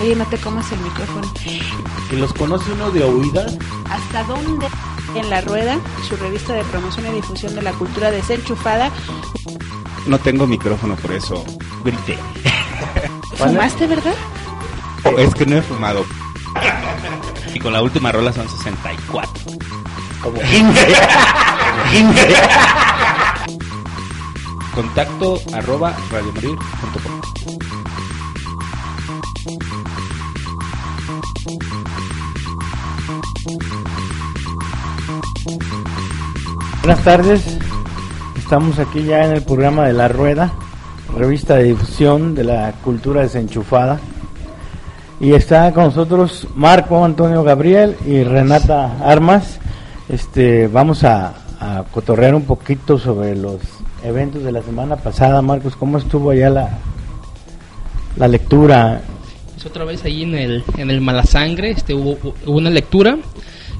Oye, no te comas el micrófono. ¿Y los conoce uno de oídas? ¿Hasta dónde? En La Rueda, su revista de promoción y difusión de la cultura desenchufada. No tengo micrófono, por eso grité. ¿Fumaste, verdad? Es que no he fumado. Y con la última rola son 64. Como 15. 15. Contacto arroba radiomorir.com. Buenas tardes, estamos aquí ya en el programa de La Rueda, revista de difusión de la cultura desenchufada. Y está con nosotros Marco Antonio Gabriel y Renata Armas. Este, vamos a, cotorrear un poquito sobre los eventos de la semana pasada. Marcos, ¿cómo estuvo allá la, la lectura? Pues otra vez ahí en el, en el Malasangre este, hubo, hubo una lectura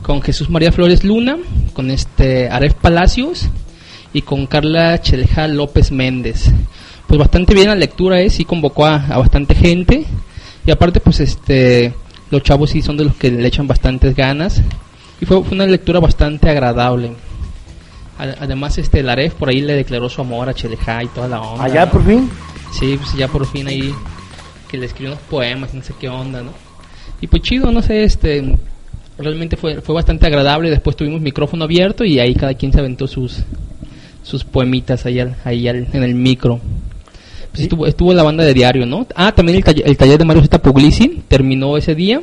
con Jesús María Flores Luna, con este Aref Palacios y con Carla Chelja López Méndez. Pues bastante bien la lectura, ¿eh? sí convocó a, a, bastante gente y aparte pues este los chavos sí son de los que le echan bastantes ganas y fue, fue una lectura bastante agradable. Además este el Aref por ahí le declaró su amor a Chelja y toda la onda. ¿Allá por fin? Sí, pues ya por fin ahí que le escribió unos poemas, no sé qué onda, ¿no? Y pues chido, no sé, este realmente fue, fue bastante agradable. Después tuvimos micrófono abierto y ahí cada quien se aventó sus sus poemitas ahí, al, ahí al, en el micro. Pues estuvo, estuvo la banda de diario, ¿no? Ah, también el, taller, el taller de Mario Zeta Puglisi terminó ese día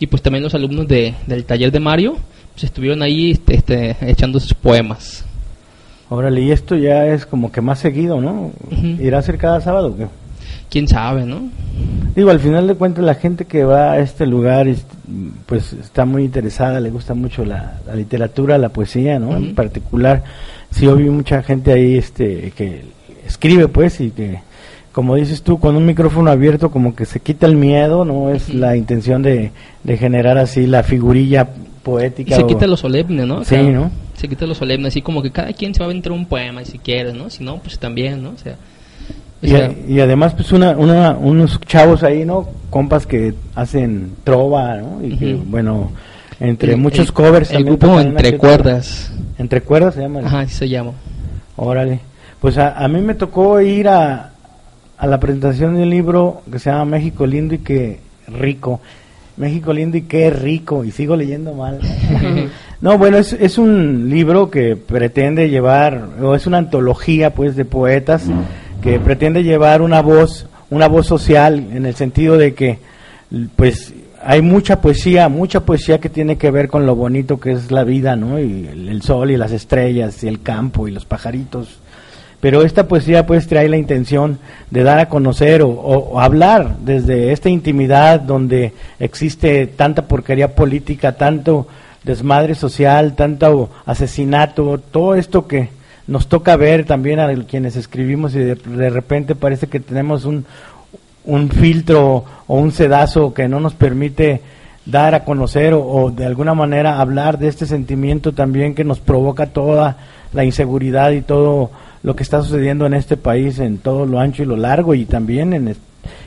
y pues también los alumnos de, del taller de Mario pues estuvieron ahí este, este, echando sus poemas. Órale, y esto ya es como que más seguido, ¿no? Uh -huh. ¿Irá a ser cada sábado o qué? Quién sabe, ¿no? Digo, al final de cuentas la gente que va a este lugar pues está muy interesada, le gusta mucho la, la literatura, la poesía, ¿no? Uh -huh. En particular, sí vi mucha gente ahí este que escribe pues y que como dices tú, con un micrófono abierto como que se quita el miedo, no es uh -huh. la intención de, de, generar así la figurilla poética. Y se o... quita lo solemne, ¿no? O sí, sea, ¿no? Se quita lo solemne, así como que cada quien se va a aventar un poema si quiere, ¿no? Si no, pues también, ¿no? O sea, y, a, y, además, pues, una, una, unos chavos ahí, ¿no? Compas que hacen trova, ¿no? Y uh -huh. que, bueno, entre el, muchos el, covers el grupo Entre Cuerdas. ¿Entre Cuerdas se llama? Ajá, así se llama. Órale. Pues a, a, mí me tocó ir a, a la presentación de un libro que se llama México Lindo y que rico. México Lindo y qué rico. Y sigo leyendo mal. no, bueno, es, es un libro que pretende llevar, o es una antología, pues, de poetas. Que pretende llevar una voz, una voz social en el sentido de que pues hay mucha poesía, mucha poesía que tiene que ver con lo bonito que es la vida, ¿no? Y el, sol y las estrellas y el campo y los pajaritos. Pero esta poesía pues trae la intención de dar a conocer o hablar desde esta intimidad donde existe tanta porquería política, tanto desmadre social, tanto asesinato, todo esto que, nos toca ver también a quienes escribimos y de, de, repente parece que tenemos un, un filtro o un sedazo que no nos permite dar a conocer o, de alguna manera hablar de este sentimiento también que nos provoca toda la inseguridad y todo lo que está sucediendo en este país en todo lo ancho y lo largo y también en,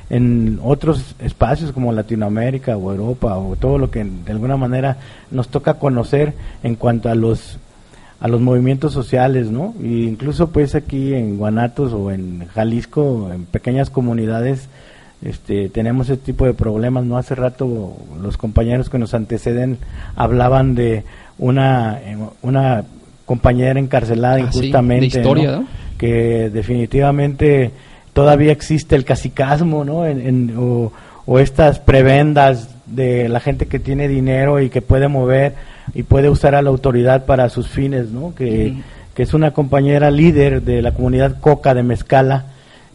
en otros espacios como Latinoamérica o Europa o todo lo que de alguna manera nos toca conocer en cuanto a los a los movimientos sociales, ¿no? E incluso pues aquí en Guanatos o en Jalisco, en pequeñas comunidades, este, tenemos ese tipo de problemas, ¿no? Hace rato los compañeros que nos anteceden hablaban de una, una compañera encarcelada ah, injustamente, sí, historia, ¿no? ¿no? que definitivamente todavía existe el cacicasmo, ¿no? En, en, o, o estas prebendas de la gente que tiene dinero y que puede mover y puede usar a la autoridad para sus fines, ¿no? Que, que es una compañera líder de la comunidad Coca de Mezcala,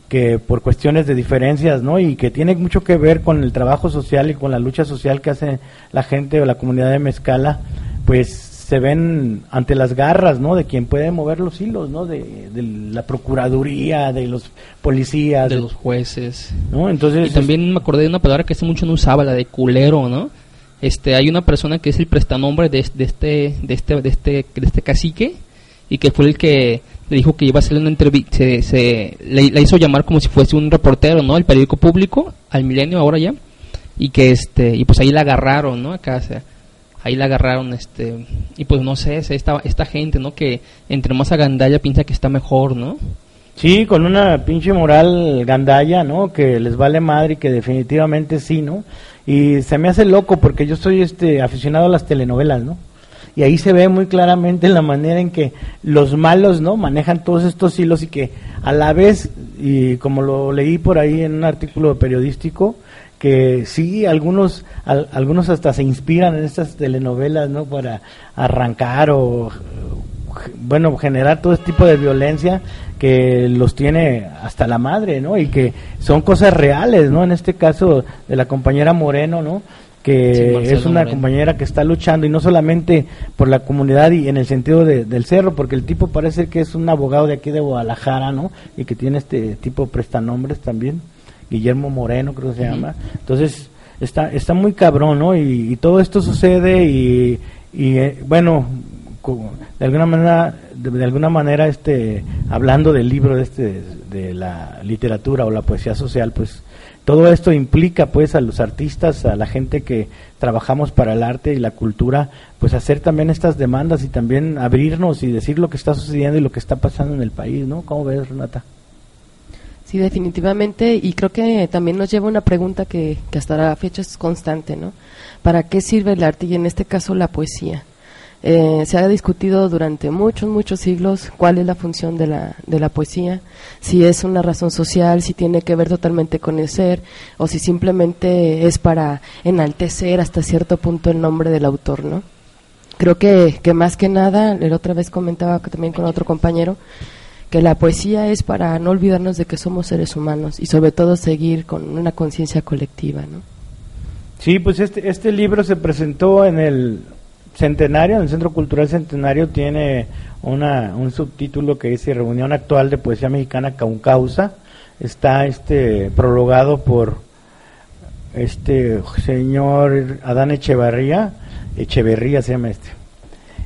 que por cuestiones de diferencias, ¿no? Y que tiene mucho que ver con el trabajo social y con la lucha social que hace la gente o la comunidad de Mezcala, pues se ven ante las garras, ¿no? De quien puede mover los hilos, ¿no? De, de la procuraduría, de los policías, de los jueces. ¿no? Entonces Y también me acordé de una palabra que hace mucho no usaba, la de culero, ¿no? Este, hay una persona que es el prestanombre de, de este, de este, de este, de este cacique y que fue el que le dijo que iba a hacerle una entrevista, se, se le, la hizo llamar como si fuese un reportero, ¿no? El periódico público, al milenio ahora ya, y que este, y pues ahí la agarraron, ¿no? Acá, o sea, ahí la agarraron, este, y pues no sé, esta, esta gente, ¿no? Que entre más agandalla piensa que está mejor, ¿no? Sí, con una pinche moral gandalla, ¿no? Que les vale madre y que definitivamente sí, ¿no? Y se me hace loco porque yo soy este aficionado a las telenovelas, ¿no? Y ahí se ve muy claramente la manera en que los malos, ¿no? Manejan todos estos hilos y que a la vez, y como lo leí por ahí en un artículo periodístico, que sí, algunos, al- algunos hasta se inspiran en estas telenovelas, ¿no? Para arrancar o, bueno, generar todo este tipo de violencia que los tiene hasta la madre, ¿no? Y que son cosas reales, ¿no? En este caso de la compañera Moreno, ¿no? Que es una Moreno. compañera que está luchando y no solamente por la comunidad y en el sentido de- del cerro, porque el tipo parece que es un abogado de aquí de Guadalajara, ¿no? Y que tiene este tipo de prestanombres también, Guillermo Moreno creo que se llama. Entonces, está, está muy cabrón, ¿no? Y, y todo esto sucede y, y, eh, bueno, de alguna manera, de, de alguna manera, este, hablando del libro de este, de la literatura o la poesía social, pues todo esto implica pues a los artistas, a la gente que trabajamos para el arte y la cultura, pues hacer también estas demandas y también abrirnos y decir lo que está sucediendo y lo que está pasando en el país, ¿no? ¿Cómo ves, Renata? Sí, definitivamente. Y creo que también nos lleva una pregunta que, que hasta la fecha es constante, ¿no? ¿Para qué sirve el arte y en este caso la poesía? Eh, se ha discutido durante muchos, muchos siglos cuál es la función de la, de la poesía, si es una razón social, si tiene que ver totalmente con el ser, o si simplemente es para enaltecer hasta cierto punto el nombre del autor, ¿no? Creo que, que más que nada, la otra vez comentaba también con otro compañero, que la poesía es para no olvidarnos de que somos seres humanos y sobre todo seguir con una conciencia colectiva, ¿no? Sí, pues este, este libro se presentó en el Centenario, en el Centro Cultural Centenario tiene una, un subtítulo que dice Reunión Actual de Poesía Mexicana Caucausa. Está este prologado por este señor Adán Echevarría, Echeverría se llama este.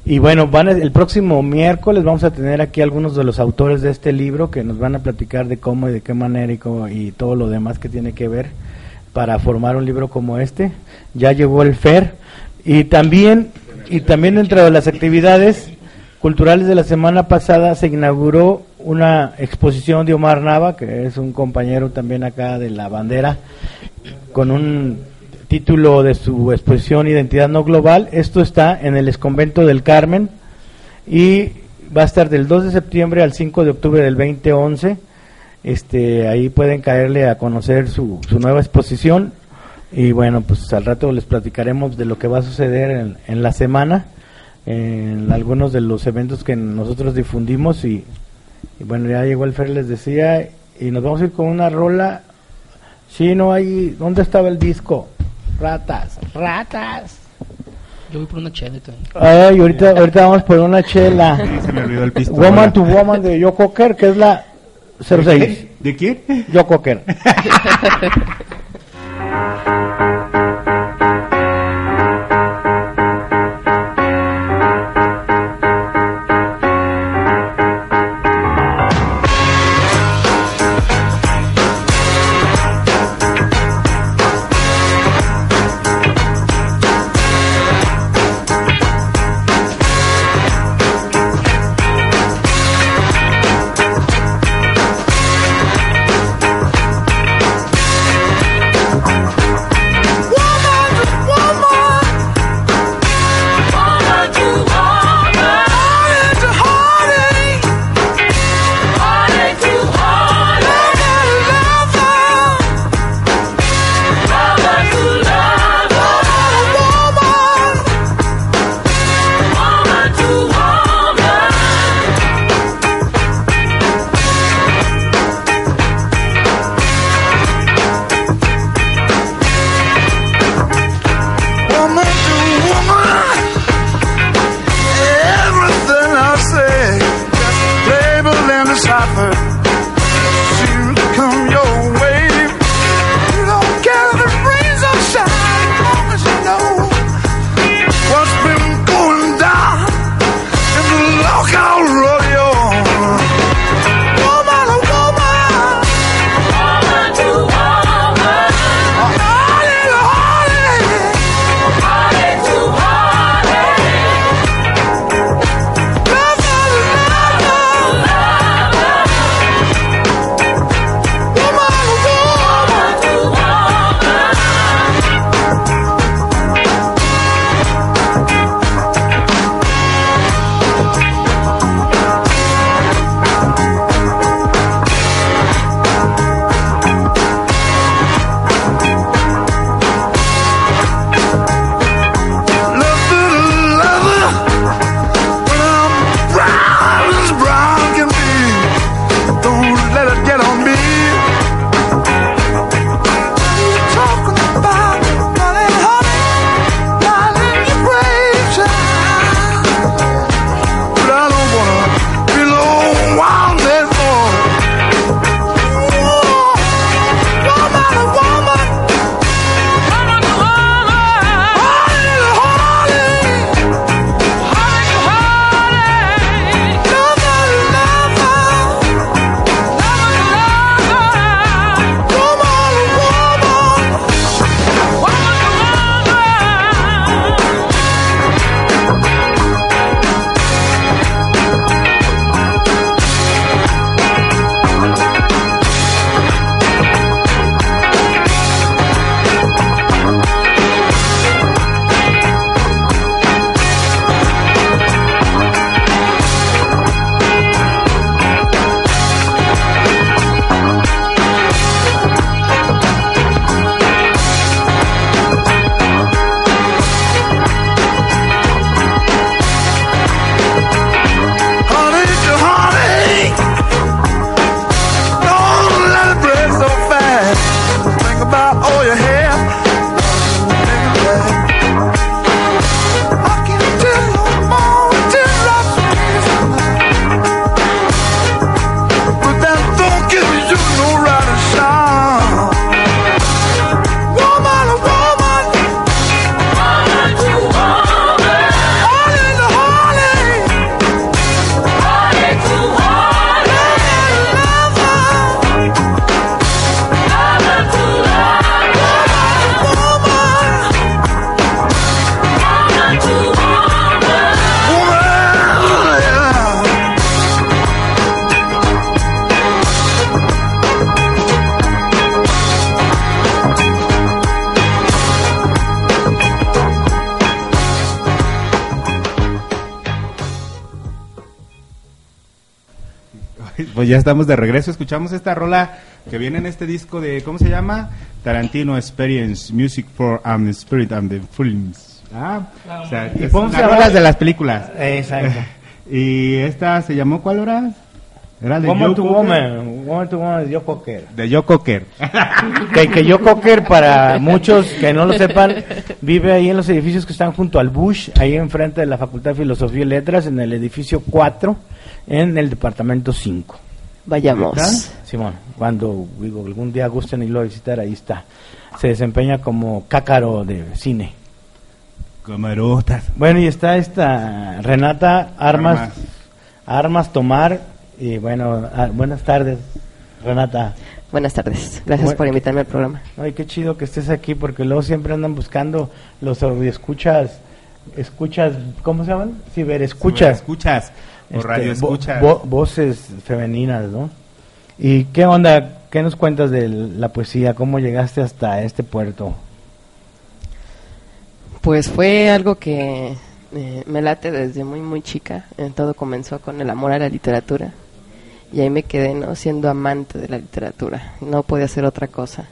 Y bueno, van a- el próximo miércoles vamos a tener aquí algunos de los autores de este libro que nos van a platicar de cómo y de qué manera y, cómo- y todo lo demás que tiene que ver para formar un libro como este. Ya llegó el FER y también y también dentro de las actividades culturales de la semana pasada se inauguró una exposición de Omar Nava, que es un compañero también acá de la bandera, con un título de su exposición Identidad No Global. Esto está en el Esconvento del Carmen y va a estar del 2 de septiembre al 5 de octubre del 2011. Este, ahí pueden caerle a conocer su, su nueva exposición y bueno, pues al rato les platicaremos de lo que va a suceder en, en la semana, en algunos de los eventos que nosotros difundimos y, y bueno, ya llegó el Fer, les decía, y nos vamos a ir con una rola. Sí, no hay, ¿dónde estaba el disco? Ratas, ratas. Yo voy por una chela también. Ay, ahorita, ahorita vamos por una chela. Se me olvidó el pistón. Woman to Woman de Joe Cocker, que es la 06. ¿De quién? Joe Cocker. ya estamos de regreso. Escuchamos esta rola que viene en este disco de, ¿cómo se llama? Tarantino Experience Music for the Spirit and the Films. Ah, o sea, ¿Y llama? rolas de las películas. Exacto. Y esta se llamó, ¿cuál era? Era de Woman Joe to Cocker. Woman, Woman to Woman de Joe Cocker. De Joe Cocker. Que, que Joe Cocker, para muchos que no lo sepan, vive ahí en los edificios que están junto al Bush, ahí enfrente de la Facultad de Filosofía y Letras, en el edificio 4, en el departamento 5. Vayamos. Simón, cuando digo, algún día gusten irlo a visitar, ahí está. Se desempeña como cácaro de cine. Camarotas. Bueno, y está esta Renata Armas, Armas. Armas, Tomar, y bueno, ah, buenas tardes, Renata. Buenas tardes. Gracias Bueno. por invitarme al programa. Ay, qué chido que estés aquí, porque luego siempre andan buscando los escuchas, escuchas, ¿cómo se llaman? Ciberescuchas. Escuchas. O Este, radio vo- escuchas. vo- voces femeninas, ¿no? ¿Y qué onda? ¿Qué nos cuentas de la poesía? ¿Cómo llegaste hasta este puerto? Pues fue algo que eh, me late desde muy, muy chica. Eh, todo comenzó con el amor a la literatura. Y ahí me quedé, ¿no? Siendo amante de la literatura. No podía hacer otra cosa.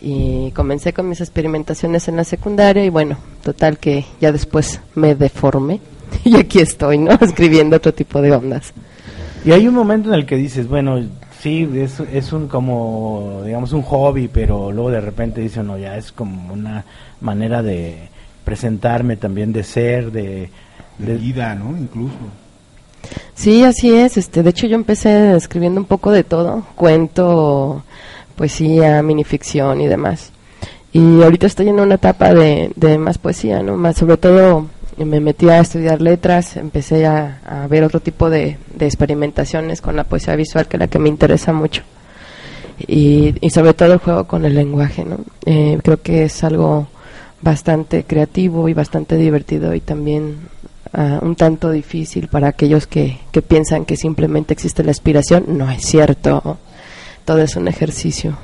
Y comencé con mis experimentaciones en la secundaria y bueno, total que ya después me deformé. Y aquí estoy, ¿no? Escribiendo otro tipo de ondas. Y hay un momento en el que dices, bueno, sí, es, es un como, digamos, un hobby, pero luego de repente dices, no, ya es como una manera de presentarme también, de ser, de... De vida, ¿no? Incluso. Sí, así es. Este, de hecho, yo empecé escribiendo un poco de todo, cuento, poesía, minificción y demás. Y ahorita estoy en una etapa de, de más poesía, ¿no? Más sobre todo me metí a estudiar letras, empecé a, a ver otro tipo de, de experimentaciones con la poesía visual, que es la que me interesa mucho. Y, y sobre todo el juego con el lenguaje, ¿no? Eh, creo que es algo bastante creativo y bastante divertido y también ah, un tanto difícil para aquellos que, que piensan que simplemente existe la aspiración. No es cierto. Todo es un ejercicio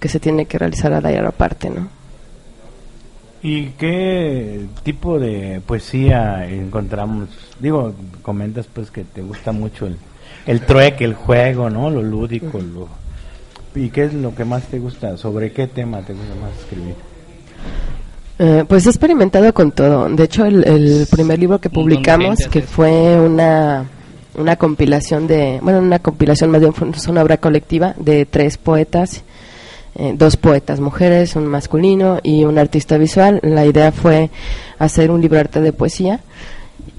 que se tiene que realizar a diario aparte, ¿no? ¿Y qué tipo de poesía encontramos? Digo, comentas pues que te gusta mucho el, el trueque, el juego, ¿no? Lo lúdico, lo... ¿Y qué es lo que más te gusta? ¿Sobre qué tema te gusta más escribir? Eh, pues he experimentado con todo. De hecho, el, el primer libro que publicamos, que fue una, una compilación de, bueno, una compilación más bien fue es una obra colectiva de tres poetas, eh, dos poetas mujeres, un masculino y un artista visual. La idea fue hacer un libro arte de poesía.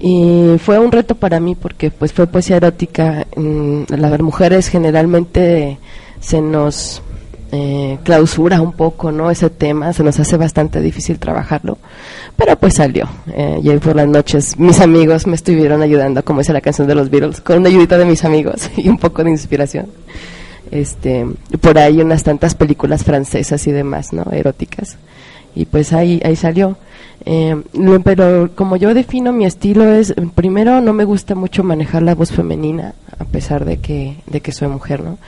Y fue un reto para mí porque pues fue poesía erótica. Mm, Las mujeres generalmente se nos eh, clausura un poco, ¿no? Ese tema, se nos hace bastante difícil trabajarlo, pero pues salió. Eh, y hoy por las noches mis amigos me estuvieron ayudando, como dice la canción de los Beatles, con una ayudita de mis amigos y un poco de inspiración. Este, por ahí unas tantas películas francesas y demás, ¿no? Eróticas. Y pues ahí, ahí salió. Lo- pero como yo defino mi estilo es, primero no me gusta mucho manejar la voz femenina, a pesar de que, de que soy mujer, ¿no?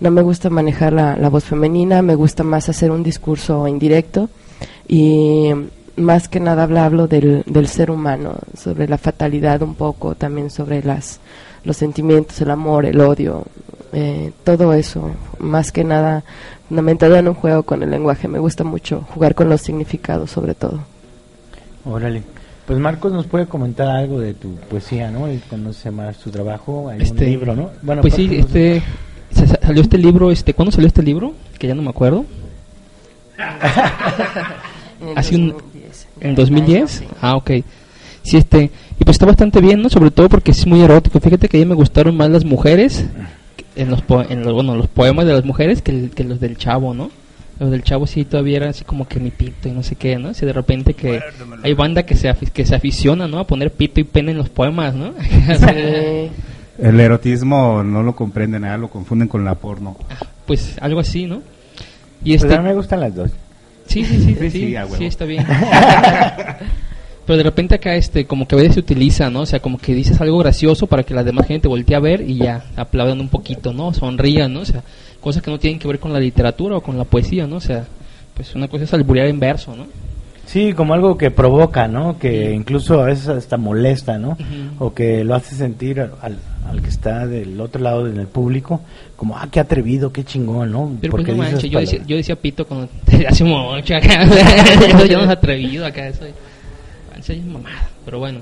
No me gusta manejar la, la voz femenina, me gusta más hacer un discurso indirecto y más que nada hablo del, del ser humano, sobre la fatalidad un poco, también sobre las, los sentimientos, el amor, el odio, eh, todo eso, más que nada fundamentado en un juego con el lenguaje. Me gusta mucho jugar con los significados sobre todo. Órale. Pues Marcos nos puede comentar algo de tu poesía, ¿no? Y conoce más tu trabajo, hay Este, un libro, ¿no? pues sí, este, salió este libro, este, ¿cuándo salió este libro? Que ya no me acuerdo. En Hace un- 2010. ¿En 2010? Sí. Ah, ok. Sí, este. Y pues está bastante bien, ¿no? Sobre todo porque es muy erótico. Fíjate que a mí me gustaron más las mujeres, en los, po- en los, bueno, los poemas de las mujeres que, el- que los del chavo, ¿no? Los del chavo sí todavía eran así como que mi pito y no sé qué, ¿no? Si de repente que hay banda que se, afi- que se aficiona, ¿no? A poner pito y pene en los poemas, ¿no? Sí. El erotismo no lo comprenden, nada, lo confunden con la porno. pues algo así, ¿no? Y Pues este, a mí me gustan las dos. Sí, sí, sí, Sí, sí, sí, sí, está bien. Pero de repente acá este como que a veces se utiliza, ¿no? O sea, como que dices algo gracioso para que la demás gente voltee a ver y ya aplaudan un poquito, ¿no? Sonrían, ¿no? O sea, cosas que no tienen que ver con la literatura o con la poesía, ¿no? O sea, pues una cosa es alburear en verso, ¿no? Sí, como algo que provoca, ¿no? Que incluso a veces hasta molesta, ¿no? O que lo hace sentir al, al que está del otro lado en el público como, ah, qué atrevido, qué chingón, ¿no? Pero pues no manches, yo decía, yo decía pito cuando hace mucho acá. yo, no soy atrevido acá, soy, soy mamada, pero bueno.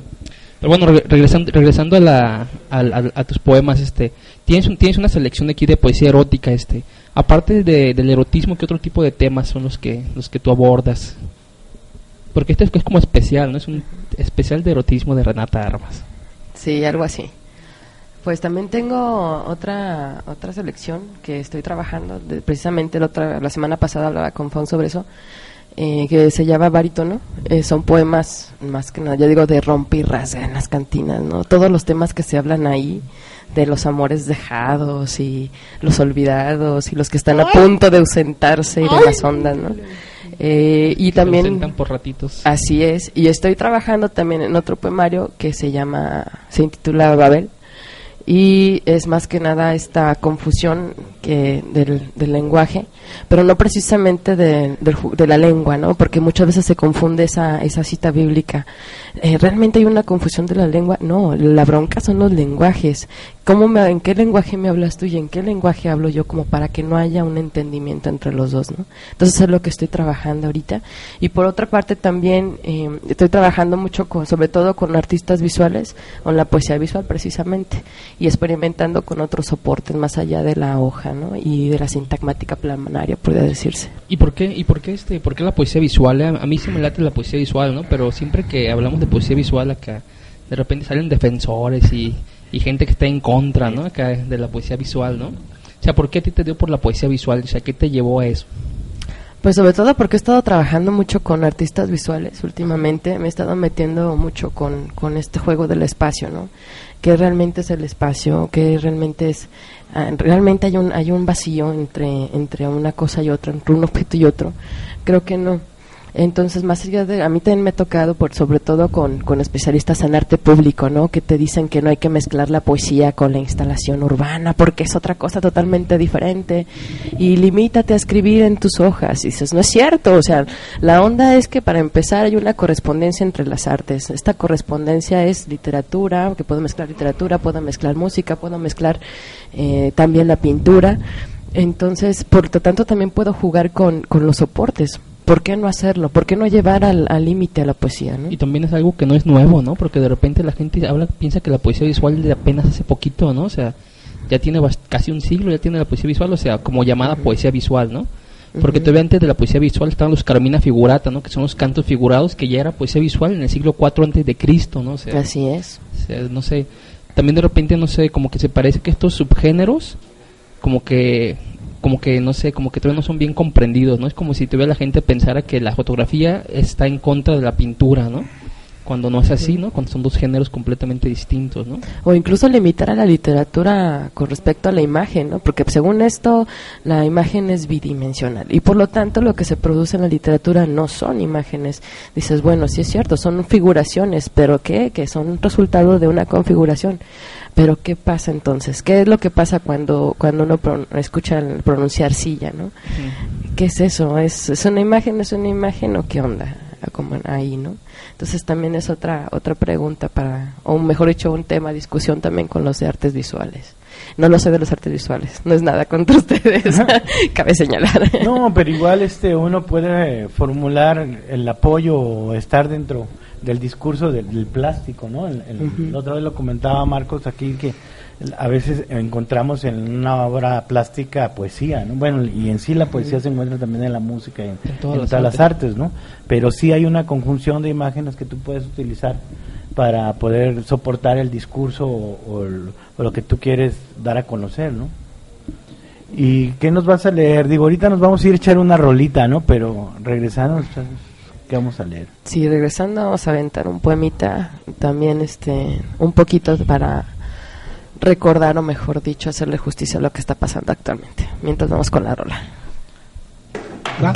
Pero bueno, re- regresando, regresando a, la, al- al- a tus poemas, este, tienes, un- tienes una selección aquí de poesía erótica, este, aparte de- del erotismo, ¿qué otro tipo de temas son los que, los que tú abordas? Porque este es, es como especial, ¿no? Es un especial de erotismo de Renata Armas. Sí, algo así. Pues también tengo otra otra selección que estoy trabajando. de- precisamente la, otra, la semana pasada hablaba con Fon sobre eso, eh, que se llama Barítono. Eh, son poemas, más que nada, ya digo, de rompe y rasga en las cantinas, ¿no? Todos los temas que se hablan ahí, de los amores dejados y los olvidados y los que están a punto de ausentarse y de las ondas, ¿no? Eh, y Se también... ausentan por ratitos. Así es, y estoy trabajando también en otro poemario que se llama, se intitula Babel, y es más que nada esta confusión que del, del lenguaje, pero no precisamente de, ju- de la lengua, ¿no? Porque muchas veces se confunde esa, esa cita bíblica. Eh, ¿Realmente hay una confusión de la lengua? No, la bronca son los lenguajes. ¿Cómo me, ¿En qué lenguaje me hablas tú y en qué lenguaje hablo yo como para que no haya un entendimiento entre los dos, ¿no? Entonces es lo que estoy trabajando ahorita. Y por otra parte también eh, estoy trabajando mucho con, sobre todo con artistas visuales, con la poesía visual precisamente, y experimentando con otros soportes más allá de la hoja, ¿no? Y de la sintagmática planaria, podría decirse. ¿Y por qué, y por qué, este, por qué la poesía visual? A mí sí me late la poesía visual, ¿no? Pero siempre que hablamos de poesía visual acá, de repente salen defensores y, y gente que está en contra, ¿no? Acá de la poesía visual, ¿no? O sea, ¿por qué a ti te dio por la poesía visual? O sea, ¿qué te llevó a eso? Pues sobre todo porque he estado trabajando mucho con artistas visuales últimamente, me he estado metiendo mucho con, con este juego del espacio, ¿no? ¿Qué realmente es el espacio? ¿Qué realmente es? ah, ¿Realmente hay un, hay un vacío entre, entre una cosa y otra, entre un objeto y otro? Creo que no. Entonces, más allá de, a mí también me ha tocado, por, sobre todo con, con especialistas en arte público, ¿no? Que te dicen que no hay que mezclar la poesía con la instalación urbana porque es otra cosa totalmente diferente y limítate a escribir en tus hojas. Y dices, no es cierto, o sea, la onda es que para empezar hay una correspondencia entre las artes. Esta correspondencia es literatura, que puedo mezclar literatura, puedo mezclar música, puedo mezclar eh, también la pintura. Entonces, por lo tanto, también puedo jugar con, con los soportes. ¿Por qué no hacerlo? ¿Por qué no llevar al al límite a la poesía? ¿no? Y también es algo que no es nuevo, ¿no? Porque de repente la gente habla, piensa que la poesía visual de apenas hace poquito, ¿no? O sea, ya tiene casi un siglo, ya tiene la poesía visual, o sea, como llamada poesía visual, ¿no? Porque todavía antes de la poesía visual estaban los Carmina Figurata, ¿no? Que son los cantos figurados, que ya era poesía visual en el siglo IV antes de Cristo, ¿no? O sea, Así es. o sea, no sé, también de repente, no sé, como que se parece que estos subgéneros, como que, como que, no sé, como que todavía no son bien comprendidos, ¿no? Es como si todavía la gente pensara que la fotografía está en contra de la pintura, ¿no? Cuando no es así, ¿no? Cuando son dos géneros completamente distintos, ¿no? O incluso limitar a la literatura con respecto a la imagen, ¿no? Porque según esto, la imagen es bidimensional y por lo tanto lo que se produce en la literatura no son imágenes. Dices, bueno, sí es cierto, son figuraciones, pero ¿qué? Que son resultado de una configuración. Pero ¿qué pasa entonces? ¿Qué es lo que pasa cuando, cuando uno pron- escucha el pronunciar silla, ¿no? ¿Qué es eso? ¿Es, ¿Es una imagen? ¿Es una imagen o qué onda? Como ahí, ¿no? Entonces también es otra otra pregunta para, o mejor dicho, un tema de discusión también con los de artes visuales. No lo sé de los artes visuales, no es nada contra ustedes, cabe señalar. No, pero igual este uno puede formular el apoyo o estar dentro del discurso del, del plástico, ¿no? El- el-. La otra vez lo comentaba Marcos aquí que a veces encontramos en una obra plástica poesía, ¿no? Bueno, y en sí la poesía se encuentra también en la música y en, En todas en las todas las artes. ¿no? Pero sí hay una conjunción de imágenes que tú puedes utilizar para poder soportar el discurso o, o el- o lo que tú quieres dar a conocer, ¿no? ¿Y qué nos vas a leer? Digo, ahorita nos vamos a ir a echar una rolita, ¿no? Pero regresando, ¿qué vamos a leer? Sí, regresando vamos a aventar un poemita, también este, un poquito para recordar o mejor dicho hacerle justicia a lo que está pasando actualmente. Mientras vamos con la rola. Va.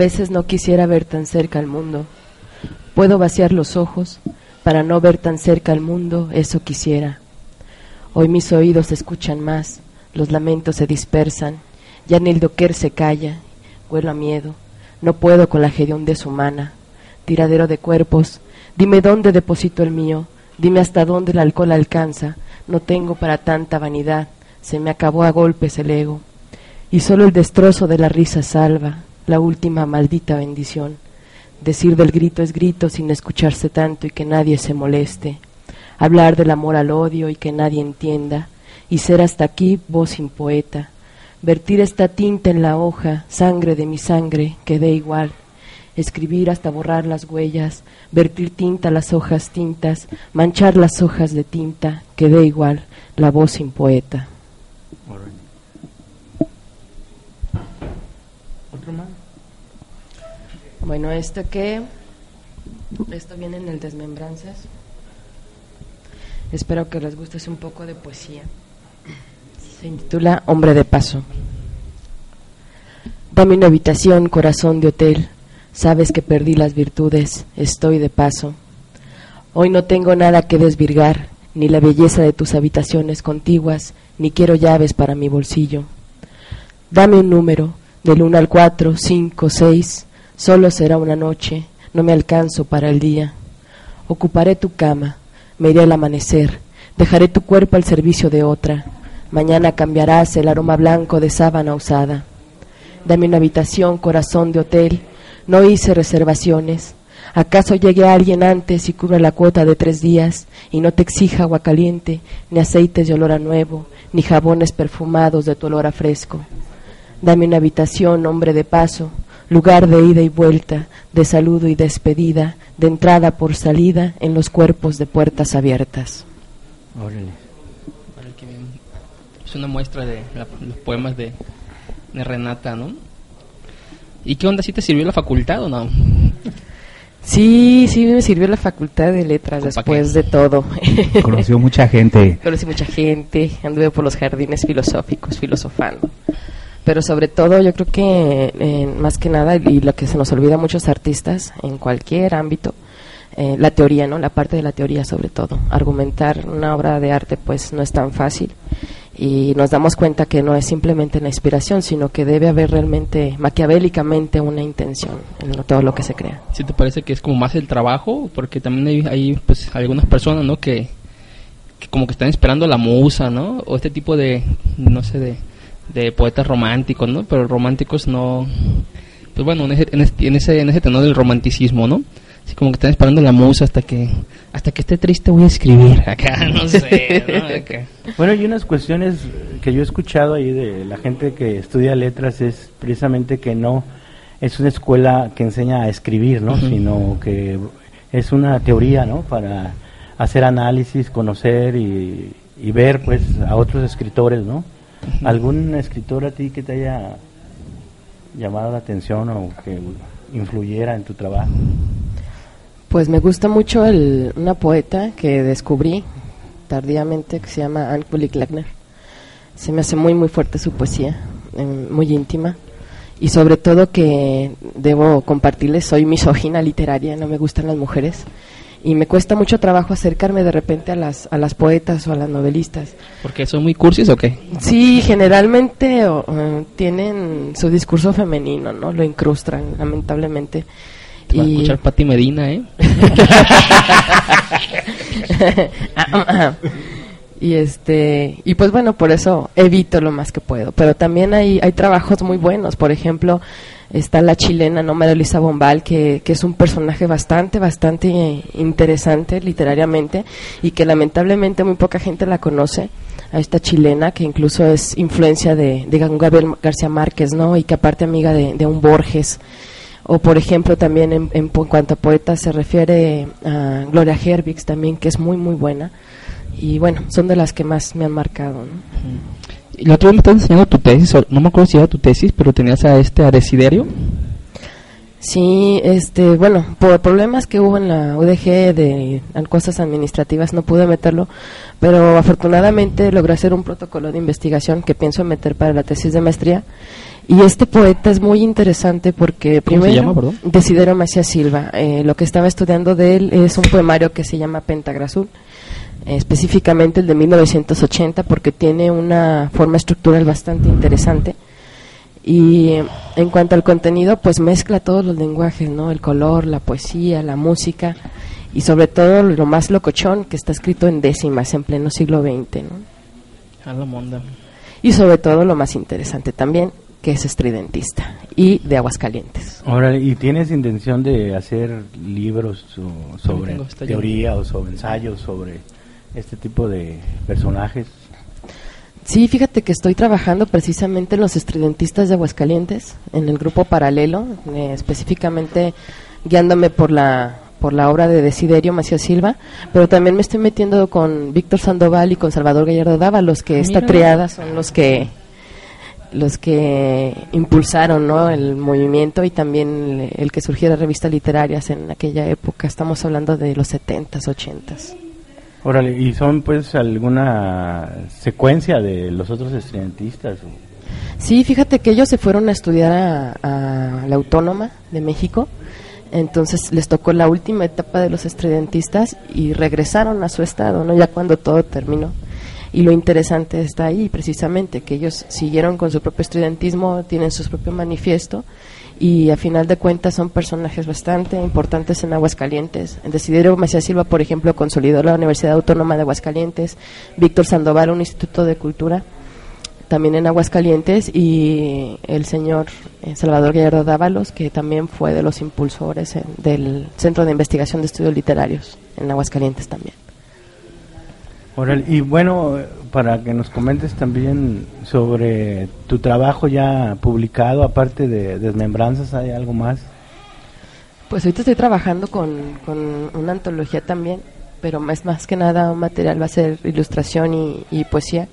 Veces no quisiera ver tan cerca al mundo. Puedo vaciar los ojos para no ver tan cerca al mundo, eso quisiera. Hoy mis oídos escuchan más, los lamentos se dispersan, ya ni el doquer se calla, huelo a miedo, no puedo con la hediondez humana. Tiradero de cuerpos, dime dónde deposito el mío, dime hasta dónde el alcohol alcanza, no tengo para tanta vanidad, se me acabó a golpes el ego. Y solo el destrozo de la risa salva, la última maldita bendición. Decir del grito es grito sin escucharse tanto y que nadie se moleste. Hablar del amor al odio y que nadie entienda. Y ser hasta aquí voz sin poeta. Vertir esta tinta en la hoja, sangre de mi sangre, que dé igual. Escribir hasta borrar las huellas, vertir tinta las hojas tintas, manchar las hojas de tinta, que dé igual, la voz sin poeta. ¿Otro más? Bueno, esto que. Esto viene en el Desmembranzas. Espero que les guste un poco de poesía. Se intitula Hombre de Paso. Dame una habitación, corazón de hotel. Sabes que perdí las virtudes, estoy de paso. Hoy no tengo nada que desvirgar, ni la belleza de tus habitaciones contiguas, ni quiero llaves para mi bolsillo. Dame un número, del 1 al 4, 5, 6. Solo será una noche, no me alcanzo para el día. Ocuparé tu cama, me iré al amanecer, dejaré tu cuerpo al servicio de otra. Mañana cambiarás el aroma blanco de sábana usada. Dame una habitación, corazón de hotel. No hice reservaciones. ¿Acaso llegue alguien antes y cubra la cuota de tres días y no te exija agua caliente, ni aceites de olor a nuevo, ni jabones perfumados de tu olor a fresco? Dame una habitación, hombre de paso, lugar de ida y vuelta, de saludo y despedida, de entrada por salida en los cuerpos de puertas abiertas. Órale. Es una muestra de la- los poemas de, de Renata, ¿no? ¿Y qué onda? ¿Sí te sirvió la facultad o no? Sí, sí me sirvió la facultad de letras ¿Pa' después qué? de todo. Conoció mucha gente. Conocí mucha gente, anduve por los jardines filosóficos, filosofando. Pero sobre todo yo creo que eh, más que nada, y lo que se nos olvida a muchos artistas en cualquier ámbito, eh, la teoría, ¿no? La parte de la teoría sobre todo. Argumentar una obra de arte pues no es tan fácil y nos damos cuenta que no es simplemente la inspiración, sino que debe haber realmente, maquiavélicamente, una intención en todo lo que se crea. ¿Sí te parece que es como más el trabajo? Porque también hay, hay, pues algunas personas, ¿no? Que, que como que están esperando la musa, ¿no? O este tipo de, no sé, de, de poetas románticos, ¿no? Pero románticos no... Pues bueno, en ese, en ese, en ese, en ese tenor del romanticismo, ¿no? Así como que están esperando la musa hasta que hasta que esté triste voy a escribir acá, no sé, ¿no? Acá. Bueno, y unas cuestiones que yo he escuchado ahí de la gente que estudia letras es precisamente que no es una escuela que enseña a escribir, ¿no? Sino que es una teoría, ¿no? Para hacer análisis, conocer y, y ver, pues, a otros escritores, ¿no? ¿Algún escritor a ti que te haya llamado la atención o que influyera en tu trabajo? Pues me gusta mucho el- una poeta que descubrí tardíamente que se llama Anne Kulik Lagner. Se me hace muy muy fuerte su poesía, eh, muy íntima y sobre todo que debo compartirles, soy misógina literaria, no me gustan las mujeres y me cuesta mucho trabajo acercarme de repente a las a las poetas o a las novelistas. ¿Porque son muy cursis o qué? Sí, generalmente o, tienen su discurso femenino, ¿no? Lo incrustan, lamentablemente. Te va a escuchar Pati Medina, ¿eh? y este y pues bueno por eso evito lo más que puedo pero también hay hay trabajos muy buenos por ejemplo está la chilena no María Luisa Bombal que, que es un personaje bastante bastante interesante literariamente y que lamentablemente muy poca gente la conoce a esta chilena que incluso es influencia de, de Gabriel García Márquez no y que aparte amiga de, de un Borges. O por ejemplo también en, en cuanto a poetas se refiere a Gloria Hervix también que es muy muy buena. Y bueno son de las que más me han marcado la otra vez me estabas enseñando tu tesis, no me acuerdo si era tu tesis, pero tenías a este a Desiderio. Sí, este, bueno, por problemas que hubo en la UDG de cosas administrativas no pude meterlo, pero afortunadamente logré hacer un protocolo de investigación que pienso meter para la tesis de maestría. Y este poeta es muy interesante porque ¿Cómo se primero llama, perdón? Macías Silva. Eh, lo que estaba estudiando de él es un poemario que se llama Pentagra Azul, específicamente el de 1980 porque tiene una forma estructural bastante interesante. Y en cuanto al contenido, pues mezcla todos los lenguajes, ¿no? El color, la poesía, la música y sobre todo lo más locochón que está escrito en décimas en pleno siglo XX, ¿no? A la monda. Y sobre todo lo más interesante también, que es estridentista y de Aguascalientes. Ahora, ¿y tienes intención de hacer libros o- sobre teoría o sobre ensayos sobre este tipo de personajes? Sí, fíjate que estoy trabajando precisamente en los estridentistas de Aguascalientes, en el grupo paralelo, eh, específicamente guiándome por la por la obra de Desiderio Macías Silva, pero también me estoy metiendo con Víctor Sandoval y con Salvador Gallardo Dávalos, que Ah, esta mira. triada son los que los que impulsaron ¿no? el movimiento y también el, el que surgiera revistas literarias en aquella época. Estamos hablando de los 70s, 80s. ¿Y son pues alguna secuencia de los otros estudiantistas? Sí, fíjate que ellos se fueron a estudiar a, a la Autónoma de México, entonces les tocó la última etapa de los estudiantistas y regresaron a su estado, ¿no? Ya cuando todo terminó. Y lo interesante está ahí, precisamente, que ellos siguieron con su propio estudiantismo, tienen su propio manifiesto y a final de cuentas son personajes bastante importantes en Aguascalientes. En Desiderio Macías Silva, por ejemplo, consolidó la Universidad Autónoma de Aguascalientes, Víctor Sandoval, un instituto de cultura también en Aguascalientes y el señor eh, Salvador Gallardo Dávalos, que también fue de los impulsores del Centro de Investigación de Estudios Literarios en Aguascalientes también. Y bueno, para que nos comentes también sobre tu trabajo ya publicado, aparte de Desmembranzas, ¿hay algo más? Pues ahorita estoy trabajando con, con una antología también, pero más, más que nada un material va a ser ilustración y, poesía.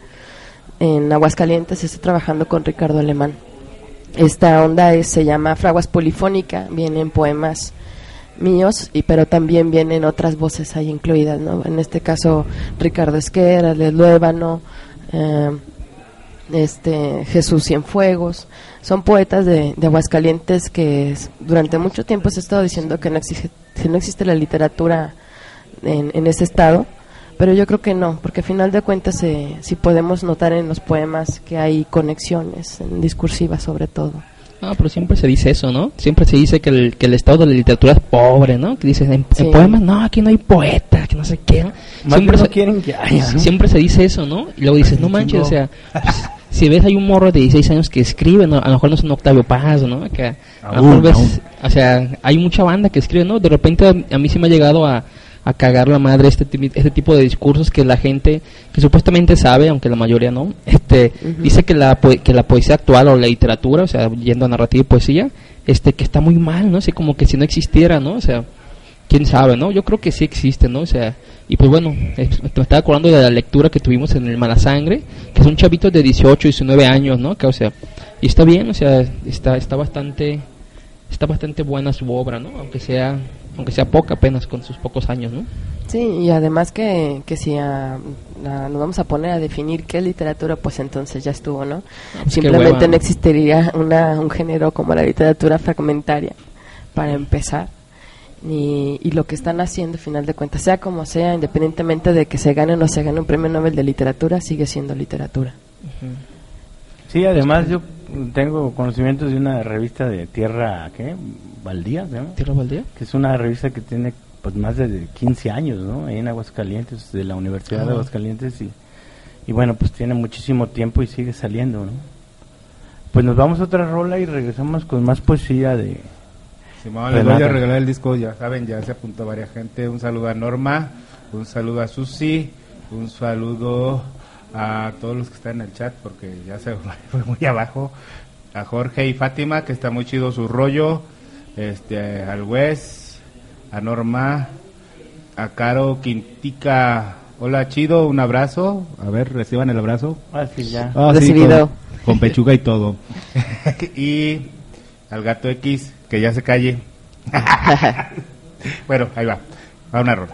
En Aguascalientes estoy trabajando con Ricardo Alemán. Esta onda es- se llama Fraguas Polifónica, vienen poemas míos, y pero también vienen otras voces ahí incluidas, ¿no? En este caso Ricardo Esquera, Les Luébano, eh, este Jesús Cienfuegos, son poetas de, de Aguascalientes que durante mucho tiempo se ha estado diciendo que no existe, que no existe la literatura en, en ese estado, pero yo creo que no, porque al final de cuentas eh, sí podemos notar en los poemas que hay conexiones, discursivas sobre todo. No, pero siempre se dice eso, ¿no? Siempre se dice que el, que el estado de la literatura es pobre, ¿no? Que dices, en, en Sí. poemas, no, aquí no hay poeta, que no sé qué. Siempre no se, quieren que haya, ¿no? siempre se dice eso, ¿no? Y luego dices, no manches, o sea, pues, si ves hay un morro de 16 años que escribe, ¿no? a lo mejor no es un Octavio Paz, ¿no? Que a, lo mejor ves, o sea, hay mucha banda que escribe, ¿no? De repente a, a mí sí me ha llegado a, a cagar la madre este, este tipo de discursos que la gente, que supuestamente sabe, aunque la mayoría no, este, dice que la, que la poesía actual o la literatura, o sea, yendo a narrativa y poesía, este, que está muy mal, ¿no? Así como que si no existiera, ¿no? O sea, quién sabe, ¿no? Yo creo que sí existe, ¿no? O sea, y pues bueno, me estaba acordando de la lectura que tuvimos en el Malasangre, que son chavitos de 18, 19 años, ¿no? Que, o sea, y está bien, o sea, está, está bastante, está bastante buena su obra, ¿no? Aunque sea, aunque sea poca apenas con sus pocos años, ¿no? Sí, y además que, que si ah, ah, nos vamos a poner a definir qué es literatura, pues entonces ya estuvo, ¿no? pues qué Simplemente no existiría una, un género como la literatura fragmentaria, para empezar. Y, y lo que están haciendo, al final de cuentas, sea como sea, independientemente de que se gane o no se gane un premio Nobel de literatura, sigue siendo literatura. Sí, además yo tengo conocimientos de una revista de Tierra, ¿qué? Baldía, ¿se llama? ¿Tierra Baldía? que es una revista que tiene pues más de 15 años, ¿no? Ahí en Aguascalientes, de la Universidad de Ah. Aguascalientes y, y bueno, pues tiene muchísimo tiempo y sigue saliendo, ¿no? Pues nos vamos a otra rola y regresamos con más poesía de... Simón, les voy a regalar el disco, ya saben, ya se apuntó varias gente. Un saludo a Norma, un saludo a Susi, un saludo a todos los que están en el chat, porque ya se fue muy abajo. A Jorge y Fátima, que está muy chido su rollo. Este, al Wes, a Norma, a Caro Quintica. Hola, chido, un abrazo. A ver, reciban el abrazo. Ah, sí, ya. Ah, sí, Recibido. con, con pechuga y todo. y al gato X, que ya se calle. bueno, ahí va. Va una rola.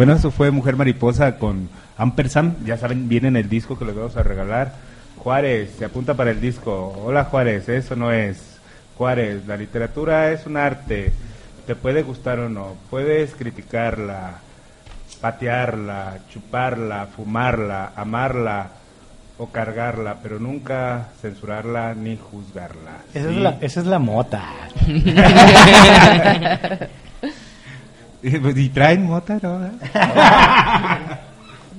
Bueno, eso fue Mujer Mariposa con Ampersand. Ya saben, viene en el disco que les vamos a regalar. Juárez, se apunta para el disco. Hola Juárez, eso no es. Juárez, la literatura es un arte. Te puede gustar o no. Puedes criticarla, patearla, chuparla, fumarla, amarla o cargarla, pero nunca censurarla ni juzgarla. Esa, Sí. es la, esa es la mota. y traen mota, ¿no?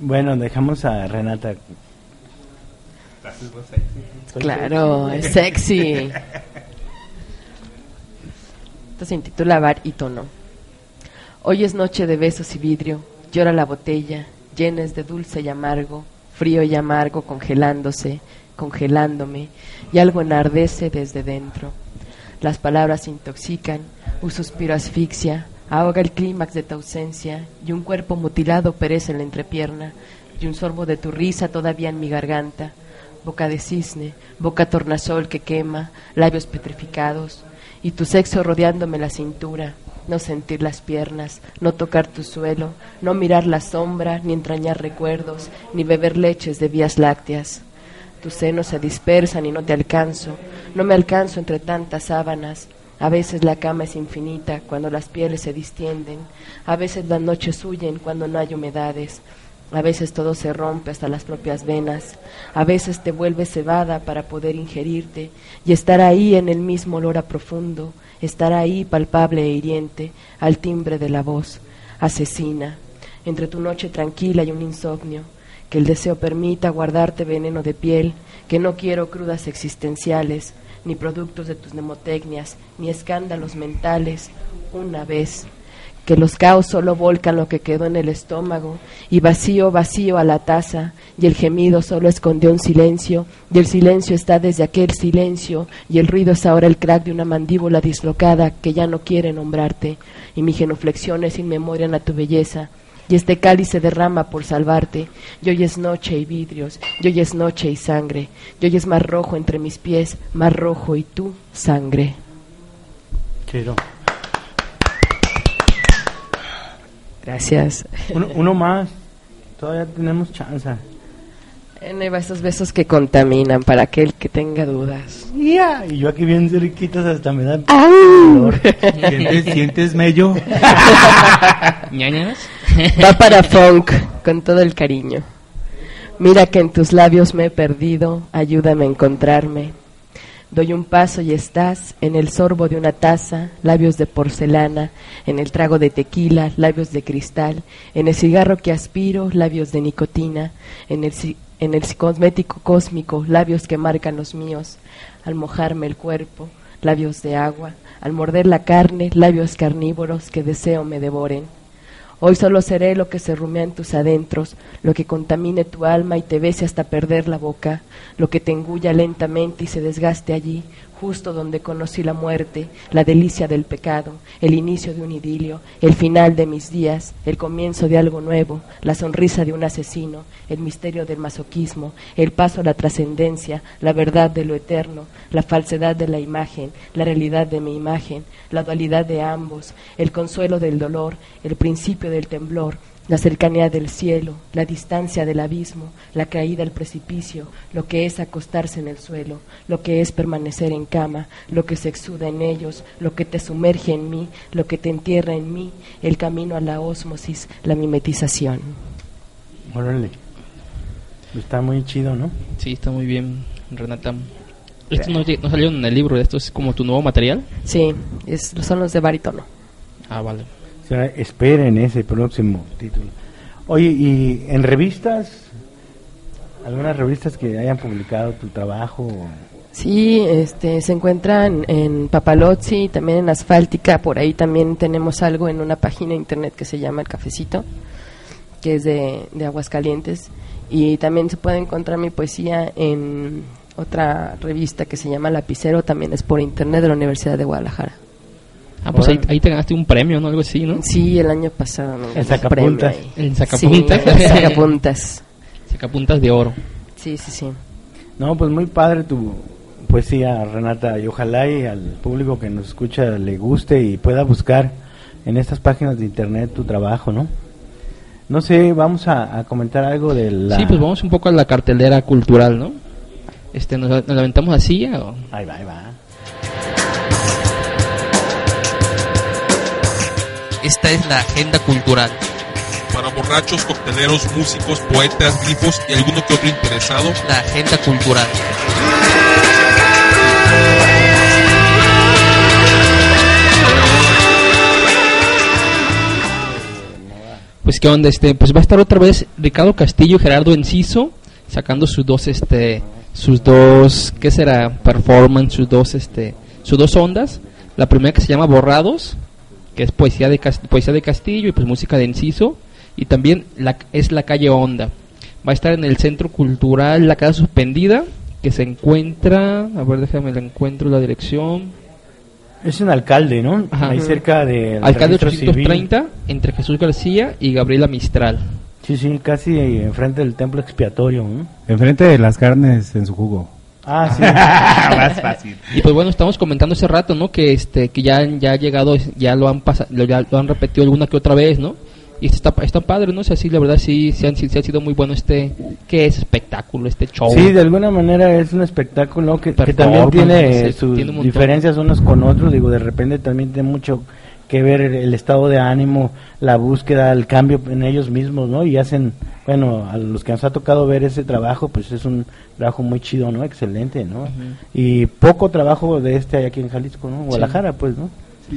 bueno, dejamos a Renata. Claro, es sexy. Esto se intitula Bar y Tono. Hoy es noche de besos y vidrio, llora la botella, llenes de dulce y amargo, frío y amargo congelándose, congelándome, y algo enardece desde dentro. Las palabras intoxican, un suspiro asfixia, ahoga el clímax de tu ausencia, y un cuerpo mutilado perece en la entrepierna, y un sorbo de tu risa todavía en mi garganta, boca de cisne, boca tornasol que quema, labios petrificados, y tu sexo rodeándome la cintura, no sentir las piernas, no tocar tu suelo, no mirar la sombra, ni entrañar recuerdos, ni beber leches de vías lácteas. Tus senos se dispersan y no te alcanzo, no me alcanzo entre tantas sábanas. A veces la cama es infinita cuando las pieles se distienden, a veces las noches huyen cuando no hay humedades, a veces todo se rompe hasta las propias venas, a veces te vuelves cebada para poder ingerirte y estar ahí en el mismo olor a profundo, estar ahí palpable e hiriente, al timbre de la voz, asesina, entre tu noche tranquila y un insomnio, que el deseo permita guardarte veneno de piel, que no quiero crudas existenciales, ni productos de tus mnemotecnias, ni escándalos mentales, una vez que los caos solo volcan lo que quedó en el estómago, y vacío, vacío a la taza, y el gemido solo escondió un silencio, y el silencio está desde aquel silencio, y el ruido es ahora el crack de una mandíbula dislocada que ya no quiere nombrarte, y mi genuflexión es inmemorian a tu belleza, y este cáliz se derrama por salvarte, y hoy es noche y vidrios, y hoy es noche y sangre, y hoy es más rojo entre mis pies, más rojo y tú, sangre. Chido. Gracias. Uno, uno más. Todavía tenemos chance. En esos besos que contaminan para aquel que tenga dudas. Ya, Y yo aquí bien cerquitas hasta me da ¡Au! dolor. ¿Sientes, sientes mello? ñañas. Va para Funk con todo el cariño. Mira que en tus labios me he perdido, ayúdame a encontrarme. Doy un paso y estás en el sorbo de una taza, labios de porcelana, en el trago de tequila, labios de cristal, en el cigarro que aspiro, labios de nicotina, en el, en el cosmético cósmico, labios que marcan los míos, al mojarme el cuerpo, labios de agua, al morder la carne, labios carnívoros que deseo me devoren. Hoy solo seré lo que se rumea en tus adentros, lo que contamine tu alma y te bese hasta perder la boca, lo que te engulla lentamente y se desgaste allí, justo donde conocí la muerte, la delicia del pecado, el inicio de un idilio, el final de mis días, el comienzo de algo nuevo, la sonrisa de un asesino, el misterio del masoquismo, el paso a la trascendencia, la verdad de lo eterno, la falsedad de la imagen, la realidad de mi imagen, la dualidad de ambos, el consuelo del dolor, el principio del temblor, la cercanía del cielo, la distancia del abismo, la caída al precipicio, lo que es acostarse en el suelo, lo que es permanecer en cama, lo que se exuda en ellos, lo que te sumerge en mí, lo que te entierra en mí, el camino a la ósmosis, la mimetización. Órale. Está muy chido, ¿no? Sí, está muy bien, Renata. Esto no, lle- no salió en el libro, esto es como tu nuevo material. Sí, es, son los de barítono. Ah, vale. Esperen ese próximo título. Oye, ¿y en revistas? ¿Algunas revistas que hayan publicado tu trabajo? Sí, este, se encuentran en Papalozzi, también en Asfáltica, por ahí también tenemos algo en una página de internet que se llama El Cafecito, que es de, de Aguascalientes, y también se puede encontrar mi poesía en otra revista que se llama Lapicero, también es por internet de la Universidad de Guadalajara. Ah, pues ahí, ahí te ganaste un premio, ¿no? Algo así, ¿no? Sí, el año pasado. me El sacapuntas. El sacapuntas. Sí, el sacapuntas. Sacapuntas de oro. Sí, sí, sí. No, pues muy padre tu poesía, Renata, y ojalá y al público que nos escucha le guste y pueda buscar en estas páginas de internet tu trabajo, ¿no? No sé, vamos a, a comentar algo de la... Sí, pues vamos un poco a la cartelera cultural, ¿no? Este, ¿nos, nos la aventamos así o...? Ahí va, ahí va. Esta es la agenda cultural. Para borrachos, cocteleros, músicos, poetas, grifos y alguno que otro interesado. La agenda cultural. Pues qué onda, este, pues va a estar otra vez Ricardo Castillo y Gerardo Enciso sacando sus dos, este, sus dos, ¿qué será? Performance, sus dos, este, sus dos ondas. La primera que se llama Borrados, que es poesía de poesía de Castillo y pues música de Enciso, y también la, es la calle Onda. Va a estar en el Centro Cultural La Casa Suspendida, que se encuentra, a ver, déjame la encuentro la dirección. Es un alcalde, ¿no? Ajá. Ahí cerca del Alcalde registro civil. 830, entre Jesús García y Gabriela Mistral. Sí, sí, casi enfrente del templo expiatorio, ¿no? Enfrente de las carnes en su jugo. Ah, sí. Más fácil. Y pues bueno, estamos comentando hace rato, ¿no? Que este que ya ya ha llegado, ya lo han pasado, ya lo han repetido alguna que otra vez, ¿no? Y este está está padre, ¿no? O sea, sí, la verdad sí sí, han, sí, ha sido muy bueno este que es espectáculo, este show. Sí, de alguna manera es un espectáculo que, que también tiene sí, sus tiene un montón. diferencias unos con otros. Digo, de repente también tiene mucho que ver el, el estado de ánimo, la búsqueda, el cambio en ellos mismos, ¿no? Y hacen, bueno, a los que nos ha tocado ver ese trabajo, pues es un trabajo muy chido, ¿no? Excelente, ¿no? Y poco trabajo de este hay aquí en Jalisco, ¿no? Guadalajara, pues, ¿no?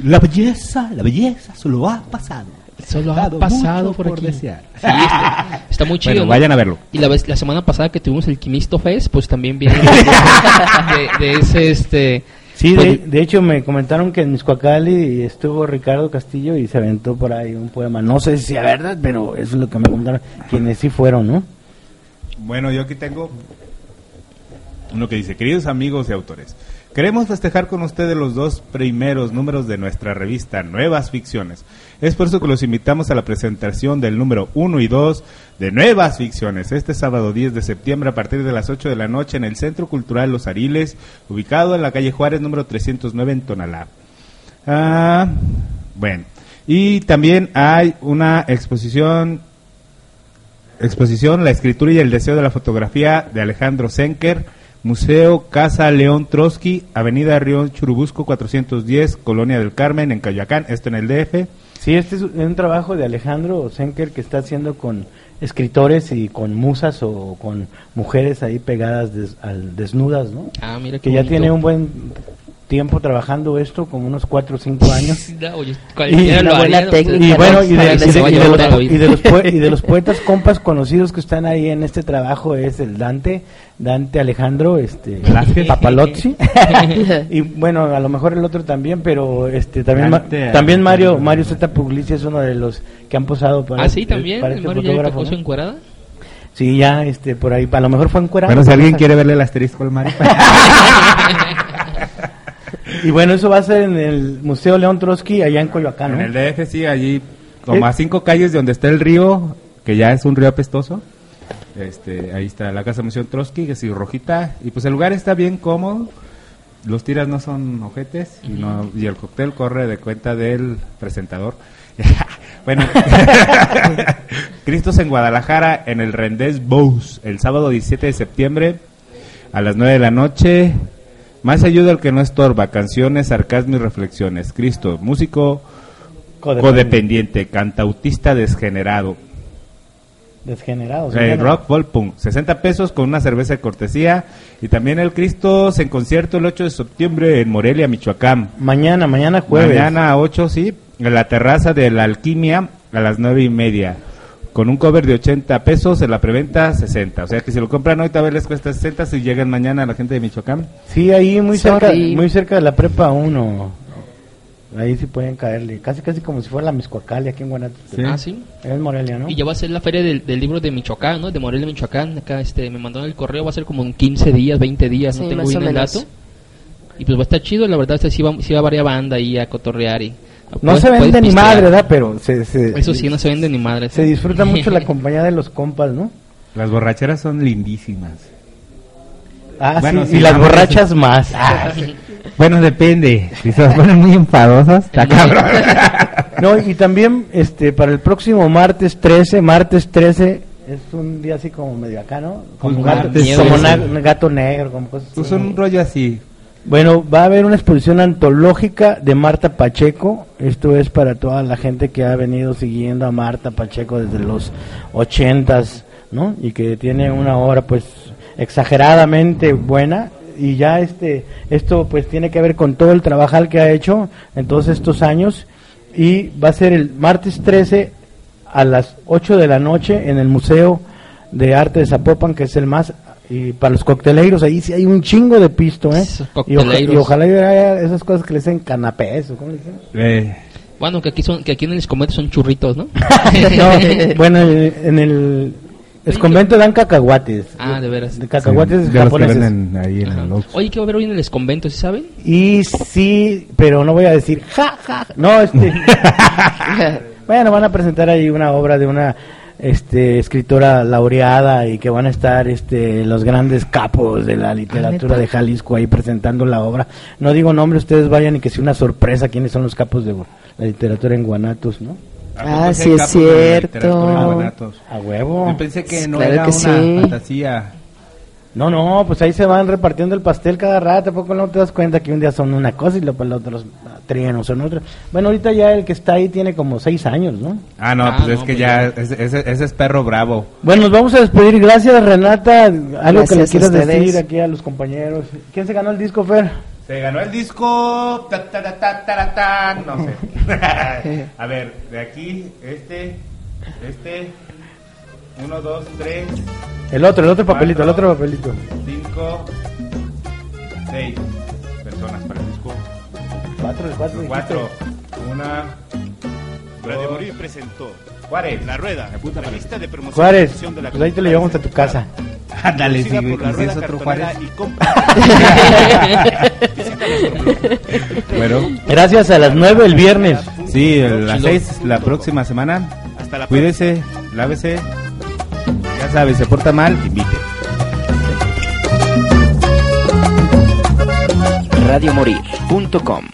La belleza, la belleza solo ha pasado. Solo ha pasado por aquí. desear. Sí, está, está muy chido. Bueno, ¿no? vayan a verlo. Y la vez la semana pasada que tuvimos el Quimisto Fest, pues también viene de, de ese este Sí, de, pues, de hecho me comentaron que en Miscuacali estuvo Ricardo Castillo y se aventó por ahí un poema. No sé si sea verdad, pero eso es lo que me comentaron quienes sí fueron, ¿no? Bueno, yo aquí tengo uno que dice, queridos amigos y autores, queremos festejar con ustedes los dos primeros números de nuestra revista Nuevas Ficciones. Es por eso que los invitamos a la presentación del número 1 y 2 de Nuevas Ficciones, este sábado 10 de septiembre a partir de las 8 de la noche en el Centro Cultural Los Ariles, ubicado en la calle Juárez número 309 en Tonalá. Ah, bueno, y también hay una exposición exposición La escritura y el deseo de la fotografía de Alejandro Senker, Museo Casa León Trotsky, Avenida Río Churubusco 410, Colonia del Carmen, en Cayacán, esto en el DF. Sí, este es un trabajo de Alejandro Senker que está haciendo con escritores y con musas o con mujeres ahí pegadas des- al- desnudas, ¿no? Ah, mira qué que ya bonito. tiene un buen tiempo trabajando esto, como unos 4 o 5 años. Oye, Y, bueno, y de los poetas compas conocidos que están ahí en este trabajo es el Dante, Dante Alejandro, este Papalozzi. y bueno, a lo mejor el otro también, pero este también ma- Dante también Mario. Mario Z Puglisi es uno de los que han posado para Ah, sí, este- también, para el este Mario ya fotógrafo, ¿no? encuerada. Sí, ya este por ahí, a lo mejor fue encuerado. Bueno, si alguien quiere verle el asterisco al Mario. Y bueno, eso va a ser en el Museo León Trotsky allá en Coyoacán, ¿no? en el DF sí, allí como Eh. a cinco calles de donde está el río, que ya es un río apestoso. Este, ahí está la Casa Museo Trotsky, que es rojita, y pues el lugar está bien cómodo. Los tiras no son ojetes y, no, y el cóctel corre de cuenta del presentador. bueno, Cristos en Guadalajara en el Rendez Bous el sábado 17 de septiembre a las 9 de la noche. Más ayuda al que no estorba, canciones, sarcasmo y reflexiones. Cristo, músico Codependiente. codependiente, cantautista desgenerado. Desgenerados. Eh, rock, folk, punk. 60 pesos con una cerveza de cortesía. Y también el Cristos en concierto el 8 de septiembre en Morelia, Michoacán. Mañana, mañana jueves. Mañana a 8, sí, en la terraza de la Alquimia a las 9 y media. Con un cover de 80 pesos, en la preventa 60. O sea que si lo compran hoy, tal vez les cuesta 60 si llegan mañana a la gente de Michoacán. Sí, ahí muy cerca, muy cerca de la prepa 1. Ahí sí pueden caerle, casi casi como si fuera la Miscuacali aquí en Guanajuato. Ah, sí. Es Morelia, ¿no? Y ya va a ser la feria del, del libro de Michoacán, ¿no? De Morelia, Michoacán. Acá este, me mandaron el correo, va a ser como en 15 días, 20 días, no Sí, tengo bien el dato. Y pues va a estar chido, la verdad, este, sí, va, sí va varias banda ahí a cotorrear y... No se vende ni madre, ¿verdad? Pero se, se- Eso sí, no se vende ni madre. se disfruta mucho la compañía de los compas, ¿no? Las borracheras son lindísimas. Ah, Bueno, sí, sí, y las la borrachas más. Bueno, depende. Si se ponen muy enfadosas, está cabrón. No, y también este para el próximo martes 13, martes 13 es un día así como medio acá, ¿no? Como, Pues, gato, como 13. na- gato negro, como cosas Pues así. un rollo así. Bueno, va a haber una exposición antológica de Marta Pacheco. Esto es para toda la gente que ha venido siguiendo a Marta Pacheco desde los ochentas, ¿no? Y que tiene una obra, pues, exageradamente buena. Y ya este, esto, pues, tiene que ver con todo el trabajo que ha hecho en todos estos años. Y va a ser el martes 13 a las 8 de la noche en el Museo de Arte de Zapopan, que es el más y para los cocteleiros ahí sí hay un chingo de pisto, ¿eh? Y, oja- cocteleiros. y ojalá haya esas cosas que le dicen canapés, ¿o cómo le dicen? Eh, Bueno, que aquí son que aquí en el escomete son churritos, ¿no? No, bueno, el- en el esconvento dan cacahuates. Ah, de veras. De cacahuates de los que japoneses. venden ahí en el Oxxo. Oye, ¿qué va a haber hoy en el esconvento, ¿sí saben? Y sí, pero no voy a decir ja, ja. No, este. bueno, van a presentar ahí una obra de una este escritora laureada y que van a estar este los grandes capos de la literatura ¿neta? de Jalisco ahí presentando la obra. No digo nombre, ustedes vayan y que sea una sorpresa quiénes son los capos de la literatura en Guanatos, ¿no? Ah, ¿A poco sí es cierto. Guanatos? A huevo. Yo pensé que no Claro era que una sí. fantasía. No, no, pues ahí se van repartiendo el pastel cada rato, poco no te das cuenta que un día son una cosa y luego el otro trían son otra. Bueno, ahorita ya el que está ahí tiene como seis años, ¿no? Ah, no, Ah, pues no, es que pues ya, ya. ese, ese- ese es perro bravo. Bueno, nos vamos a despedir. Gracias, Renata. Algo que le Gracias quieras decir aquí a los compañeros. ¿Quién se ganó el disco, Fer? Se ganó el disco. ta, ta, ta, ta, ta, ta, no sé. A ver, de aquí, este, este, uno, dos, tres, El otro, el otro papelito, el otro papelito. cinco, seis personas para el disco. Cuatro, el cuatro. Cuatro, una, Radio dos, Morir presentó Juárez. La Rueda, la lista de promoción Juárez, de la pues ahí te lo llevamos a tu casa. Ándale, sí, güey, por la y si es Rueda otro Juárez. y compra. Visita nuestro blog. Bueno, Gracias a las nueve el viernes. sí, a las Chilo. seis la próxima semana. Hasta la Cuídese, lávese. Ya sabe, se porta mal, invite. radiomorir.com